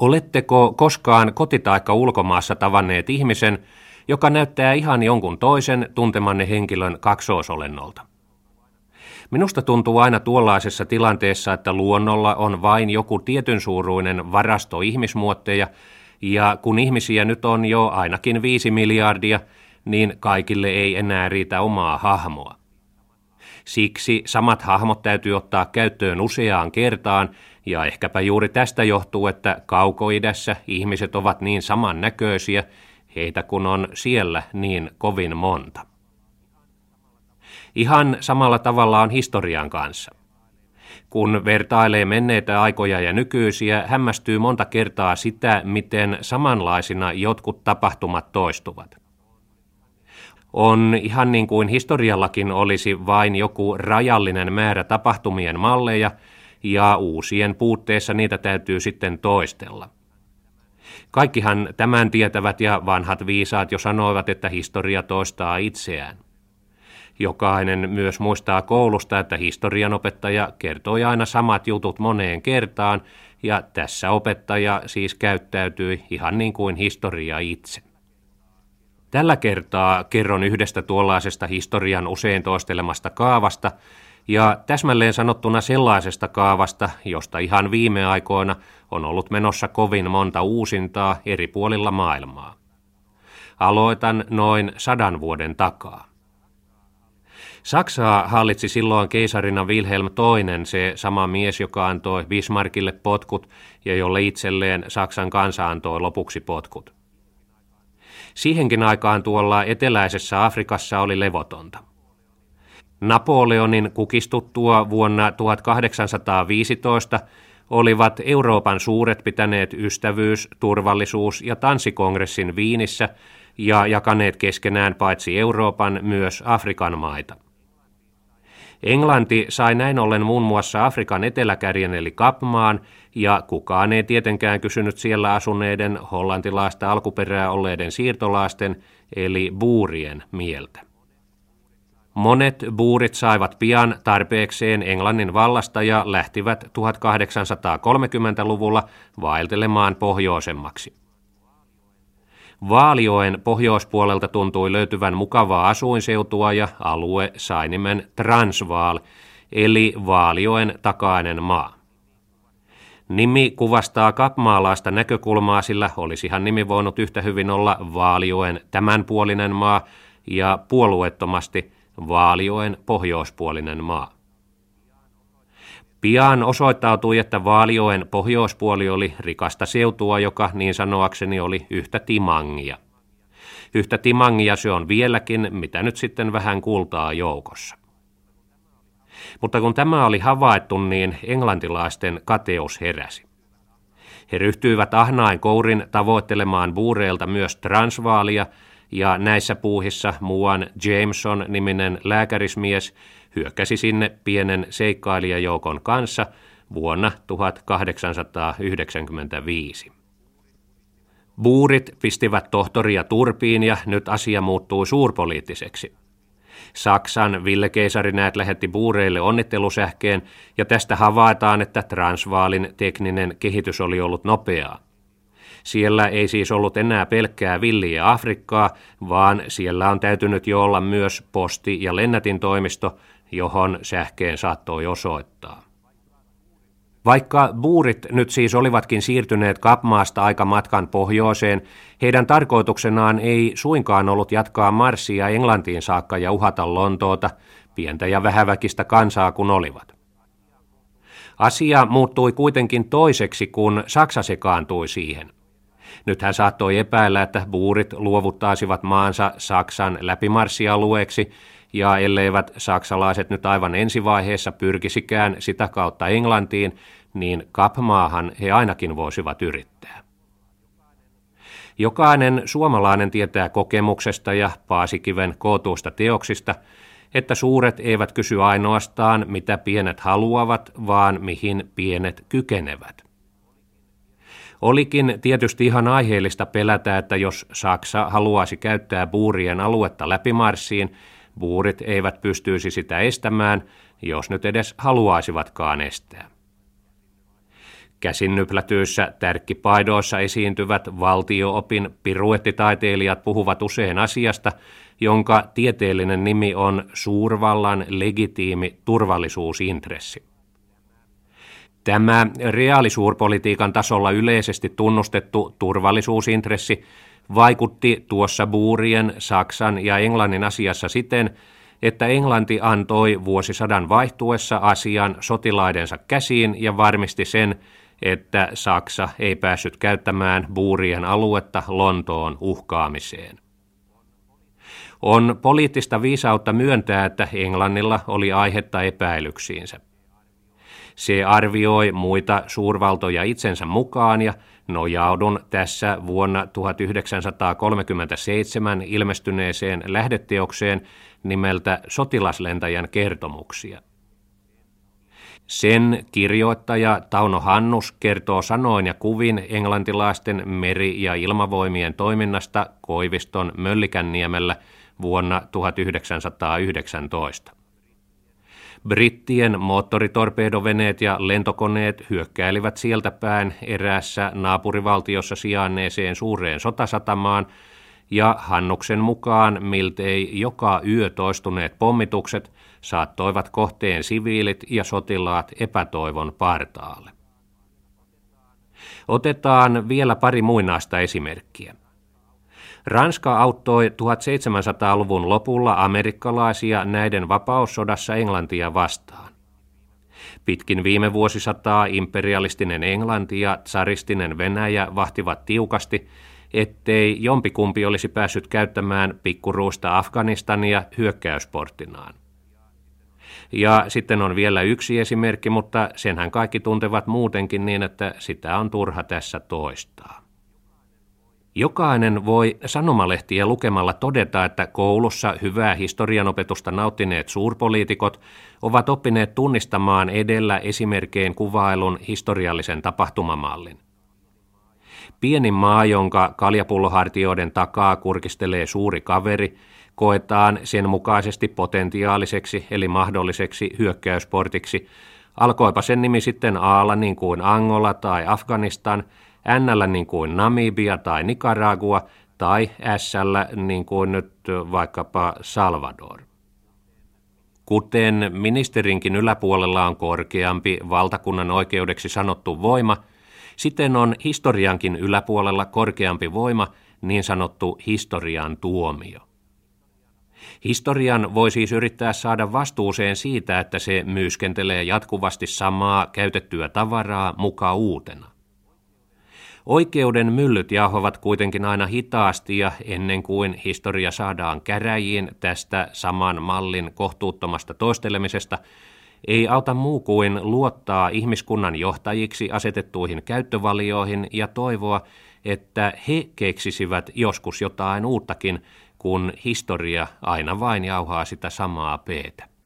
Oletteko koskaan kotitaikka ulkomaassa tavanneet ihmisen, joka näyttää ihan jonkun toisen tuntemanne henkilön kaksoosolennolta? Minusta tuntuu aina tuollaisessa tilanteessa, että luonnolla on vain joku tietyn suuruinen varasto ihmismuotteja, ja kun ihmisiä nyt on jo ainakin viisi miljardia, niin kaikille ei enää riitä omaa hahmoa. Siksi samat hahmot täytyy ottaa käyttöön useaan kertaan, ja ehkäpä juuri tästä johtuu, että kaukoidässä ihmiset ovat niin samannäköisiä, heitä kun on siellä niin kovin monta. Ihan samalla tavalla on historian kanssa. Kun vertailee menneitä aikoja ja nykyisiä, hämmästyy monta kertaa sitä, miten samanlaisina jotkut tapahtumat toistuvat. On ihan niin kuin historiallakin olisi vain joku rajallinen määrä tapahtumien malleja, ja uusien puutteessa niitä täytyy sitten toistella. Kaikkihan tämän tietävät ja vanhat viisaat jo sanoivat, että historia toistaa itseään. Jokainen myös muistaa koulusta, että historian opettaja kertoi aina samat jutut moneen kertaan, ja tässä opettaja siis käyttäytyi ihan niin kuin historia itse. Tällä kertaa kerron yhdestä tuollaisesta historian usein toistelemasta kaavasta, ja täsmälleen sanottuna sellaisesta kaavasta, josta ihan viime aikoina on ollut menossa kovin monta uusintaa eri puolilla maailmaa. Aloitan noin sadan vuoden takaa. Saksaa hallitsi silloin keisarina Wilhelm II, se sama mies, joka antoi Bismarckille potkut ja jolle itselleen Saksan kansa antoi lopuksi potkut. Siihenkin aikaan tuolla eteläisessä Afrikassa oli levotonta. Napoleonin kukistuttua vuonna 1815 olivat Euroopan suuret pitäneet ystävyys-, turvallisuus- ja tanssikongressin Viinissä ja jakaneet keskenään paitsi Euroopan myös Afrikan maita. Englanti sai näin ollen muun muassa Afrikan eteläkärjen eli Kapmaan, ja kukaan ei tietenkään kysynyt siellä asuneiden hollantilaista alkuperää olleiden siirtolaisten eli buurien mieltä. Monet buurit saivat pian tarpeekseen Englannin vallasta ja lähtivät 1830-luvulla vaeltelemaan pohjoisemmaksi. Vaalioen pohjoispuolelta tuntui löytyvän mukavaa asuinseutua ja alue sai nimen Transvaal, eli Vaalioen takainen maa. Nimi kuvastaa kapmaalaista näkökulmaa, sillä olisihan nimi voinut yhtä hyvin olla Vaalioen tämänpuolinen maa ja puolueettomasti Vaalioen pohjoispuolinen maa. Pian osoittautui, että Vaalioen pohjoispuoli oli rikasta seutua, joka niin sanoakseni oli yhtä timangia. Yhtä timangia se on vieläkin, mitä nyt sitten vähän kultaa joukossa. Mutta kun tämä oli havaittu, niin englantilaisten kateus heräsi. He ryhtyivät ahnain kourin tavoittelemaan buureilta myös Transvaalia, ja näissä puuhissa muuan Jameson-niminen lääkärismies hyökkäsi sinne pienen seikkailijajoukon kanssa vuonna 1895. Buurit pistivät tohtoria turpiin ja nyt asia muuttui suurpoliittiseksi. Saksan Ville-keisari näet lähetti buureille onnittelusähkeen ja tästä havaitaan, että Transvaalin tekninen kehitys oli ollut nopeaa. Siellä ei siis ollut enää pelkkää villiä Afrikkaa, vaan siellä on täytynyt jo olla myös posti- ja lennätin toimisto, johon sähkeen saattoi osoittaa. Vaikka buurit nyt siis olivatkin siirtyneet Kapmaasta aika matkan pohjoiseen, heidän tarkoituksenaan ei suinkaan ollut jatkaa marssia Englantiin saakka ja uhata Lontoota, pientä ja vähäväkistä kansaa kun olivat. Asia muuttui kuitenkin toiseksi, kun Saksa sekaantui siihen. Nyt hän saattoi epäillä, että buurit luovuttaisivat maansa Saksan läpimarssialueeksi, ja elleivät saksalaiset nyt aivan ensivaiheessa pyrkisikään sitä kautta Englantiin, niin kapmaahan he ainakin voisivat yrittää. Jokainen suomalainen tietää kokemuksesta ja Paasikiven kootuista teoksista, että suuret eivät kysy ainoastaan, mitä pienet haluavat, vaan mihin pienet kykenevät. Olikin tietysti ihan aiheellista pelätä, että jos Saksa haluaisi käyttää buurien aluetta läpimarssiin, buurit eivät pystyisi sitä estämään, jos nyt edes haluaisivatkaan estää. Käsinnyplätyissä tärkkipaidoissa esiintyvät valtioopin piruettitaiteilijat puhuvat usein asiasta, jonka tieteellinen nimi on suurvallan legitiimi turvallisuusintressi. Tämä reaalisuurpolitiikan tasolla yleisesti tunnustettu turvallisuusintressi vaikutti tuossa Buurien, Saksan ja Englannin asiassa siten, että Englanti antoi vuosisadan vaihtuessa asian sotilaidensa käsiin ja varmisti sen, että Saksa ei päässyt käyttämään Buurien aluetta Lontoon uhkaamiseen. On poliittista viisautta myöntää, että Englannilla oli aihetta epäilyksiinsä. Se arvioi muita suurvaltoja itsensä mukaan ja nojaudun tässä vuonna 1937 ilmestyneeseen lähdeteokseen nimeltä Sotilaslentäjän kertomuksia. Sen kirjoittaja Tauno Hannus kertoo sanoin ja kuvin englantilaisten meri- ja ilmavoimien toiminnasta Koiviston Möllikänniemellä vuonna 1919. Brittien moottoritorpeedoveneet ja lentokoneet hyökkäilivät sieltä päin eräässä naapurivaltiossa sijainneeseen suureen sotasatamaan, ja Hannuksen mukaan miltei joka yö toistuneet pommitukset saattoivat kohteen siviilit ja sotilaat epätoivon partaalle. Otetaan vielä pari muinaista esimerkkiä. Ranska auttoi 1700-luvun lopulla amerikkalaisia näiden vapaussodassa Englantia vastaan. Pitkin viime vuosisataa imperialistinen Englanti ja tsaristinen Venäjä vahtivat tiukasti, ettei jompikumpi olisi päässyt käyttämään pikkuruusta Afganistania hyökkäysporttinaan. Ja sitten on vielä yksi esimerkki, mutta senhän kaikki tuntevat muutenkin niin, että sitä on turha tässä toistaa. Jokainen voi sanomalehtiä lukemalla todeta, että koulussa hyvää historianopetusta nauttineet suurpoliitikot ovat oppineet tunnistamaan edellä esimerkkein kuvailun historiallisen tapahtumamallin. Pieni maa, jonka kaljapullohartioiden takaa kurkistelee suuri kaveri, koetaan sen mukaisesti potentiaaliseksi eli mahdolliseksi hyökkäysportiksi, alkoipa sen nimi sitten Aalla niin kuin Angola tai Afganistan – n niin kuin Namibia tai Nicaragua tai s niin kuin nyt vaikkapa Salvador. Kuten ministerinkin yläpuolella on korkeampi valtakunnan oikeudeksi sanottu voima, siten on historiankin yläpuolella korkeampi voima, niin sanottu historian tuomio. Historian voi siis yrittää saada vastuuseen siitä, että se myyskentelee jatkuvasti samaa käytettyä tavaraa muka uutena. Oikeuden myllyt jauhovat kuitenkin aina hitaasti ja ennen kuin historia saadaan käräjiin tästä saman mallin kohtuuttomasta toistelemisesta, ei auta muu kuin luottaa ihmiskunnan johtajiksi asetettuihin käyttövalioihin ja toivoa, että he keksisivät joskus jotain uuttakin, kun historia aina vain jauhaa sitä samaa peetä.